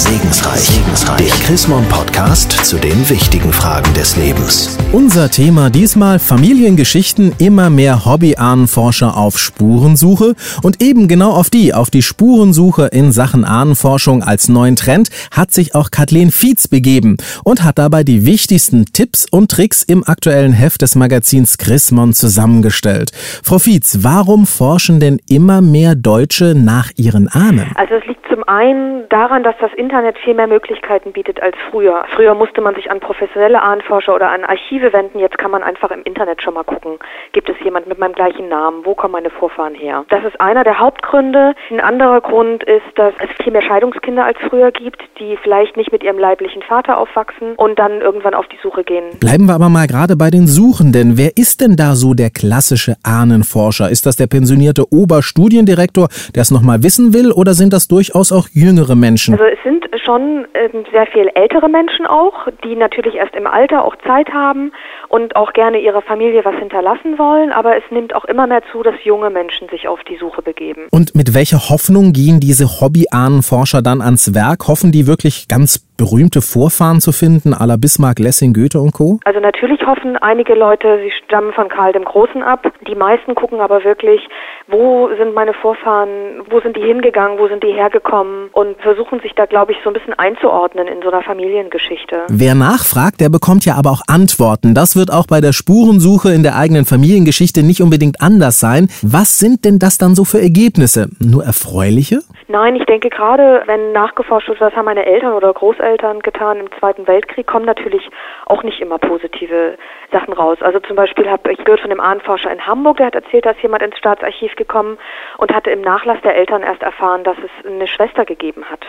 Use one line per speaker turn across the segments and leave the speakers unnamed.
Segensreich. Segensreich. Der Chrismon Podcast zu den wichtigen Fragen des Lebens.
Unser Thema diesmal Familiengeschichten, immer mehr Hobbyahnenforscher auf Spurensuche und eben genau auf die, auf die Spurensuche in Sachen Ahnenforschung als neuen Trend hat sich auch Kathleen Fietz begeben und hat dabei die wichtigsten Tipps und Tricks im aktuellen Heft des Magazins Chrismon zusammengestellt. Frau Fietz, warum forschen denn immer mehr Deutsche nach ihren Ahnen?
Also es liegt zum einen daran, dass das Internet viel mehr Möglichkeiten bietet als früher. Früher musste man sich an professionelle Ahnenforscher oder an Archive wenden. Jetzt kann man einfach im Internet schon mal gucken, gibt es jemand mit meinem gleichen Namen? Wo kommen meine Vorfahren her? Das ist einer der Hauptgründe. Ein anderer Grund ist, dass es viel mehr Scheidungskinder als früher gibt, die vielleicht nicht mit ihrem leiblichen Vater aufwachsen und dann irgendwann auf die Suche gehen.
Bleiben wir aber mal gerade bei den Suchenden. Wer ist denn da so der klassische Ahnenforscher? Ist das der pensionierte Oberstudiendirektor, der es nochmal wissen will, oder sind das durchaus auch jüngere Menschen?
Also sind schon ähm, sehr viel ältere Menschen auch, die natürlich erst im Alter auch Zeit haben und auch gerne ihrer Familie was hinterlassen wollen, aber es nimmt auch immer mehr zu, dass junge Menschen sich auf die Suche begeben.
Und mit welcher Hoffnung gehen diese Hobby-Ahnenforscher dann ans Werk? Hoffen die wirklich ganz berühmte Vorfahren zu finden, à la Bismarck, Lessing, Goethe und Co.?
Also natürlich hoffen einige Leute, sie stammen von Karl dem Großen ab. Die meisten gucken aber wirklich, wo sind meine Vorfahren, wo sind die hingegangen, wo sind die hergekommen und versuchen sich da, glaube ich, so ein bisschen einzuordnen in so einer Familiengeschichte.
Wer nachfragt, der bekommt ja aber auch Antworten. Das wird auch bei der Spurensuche in der eigenen Familiengeschichte nicht unbedingt anders sein. Was sind denn das dann so für Ergebnisse? Nur erfreuliche?
Nein, ich denke gerade, wenn nachgeforscht wird, was haben meine Eltern oder Großeltern getan im Zweiten Weltkrieg, kommen natürlich auch nicht immer positive Sachen raus. Also zum Beispiel habe ich gehört von einem Ahnenforscher in Hamburg, der hat erzählt, dass jemand ins Staatsarchiv gekommen und hatte im Nachlass der Eltern erst erfahren, dass es eine Schwester gegeben hat.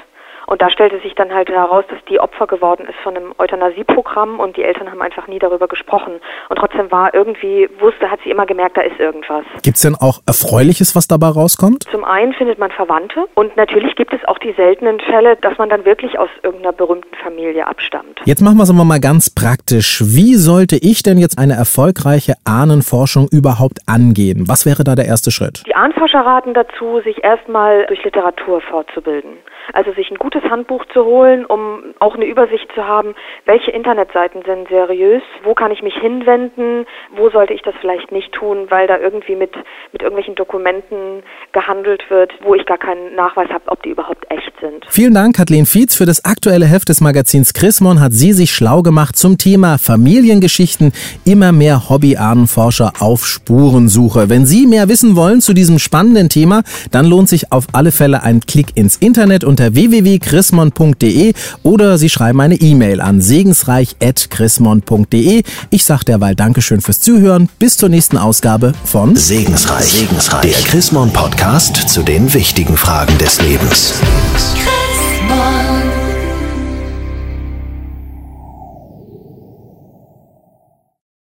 Und da stellte sich dann halt heraus, dass die Opfer geworden ist von einem Euthanasieprogramm und die Eltern haben einfach nie darüber gesprochen. Und trotzdem war irgendwie, wusste, hat sie immer gemerkt, da ist irgendwas.
Gibt es denn auch Erfreuliches, was dabei rauskommt?
Zum einen findet man Verwandte und natürlich gibt es auch die seltenen Fälle, dass man dann wirklich aus irgendeiner berühmten Familie abstammt.
Jetzt machen wir es aber mal ganz praktisch. Wie sollte ich denn jetzt eine erfolgreiche Ahnenforschung überhaupt angehen? Was wäre da der erste Schritt?
Die Ahnenforscher raten dazu, sich erstmal durch Literatur fortzubilden. Also sich ein gutes Handbuch zu holen, um auch eine Übersicht zu haben, welche Internetseiten sind seriös, wo kann ich mich hinwenden, wo sollte ich das vielleicht nicht tun, weil da irgendwie mit, mit irgendwelchen Dokumenten gehandelt wird, wo ich gar keinen Nachweis habe, ob die überhaupt echt sind.
Vielen Dank, Kathleen Fietz. Für das aktuelle Heft des Magazins Chrismon hat sie sich schlau gemacht zum Thema Familiengeschichten. Immer mehr Hobby-Ahnenforscher auf Spurensuche. Wenn Sie mehr wissen wollen zu diesem spannenden Thema, dann lohnt sich auf alle Fälle ein Klick ins Internet unter www.chrismon.de oder Sie schreiben eine E-Mail an segensreich.chrismon.de. Ich sage derweil Dankeschön fürs Zuhören. Bis zur nächsten Ausgabe von
Segensreich. Segensreich. Der Chrismon Podcast zu den wichtigen Fragen des Lebens.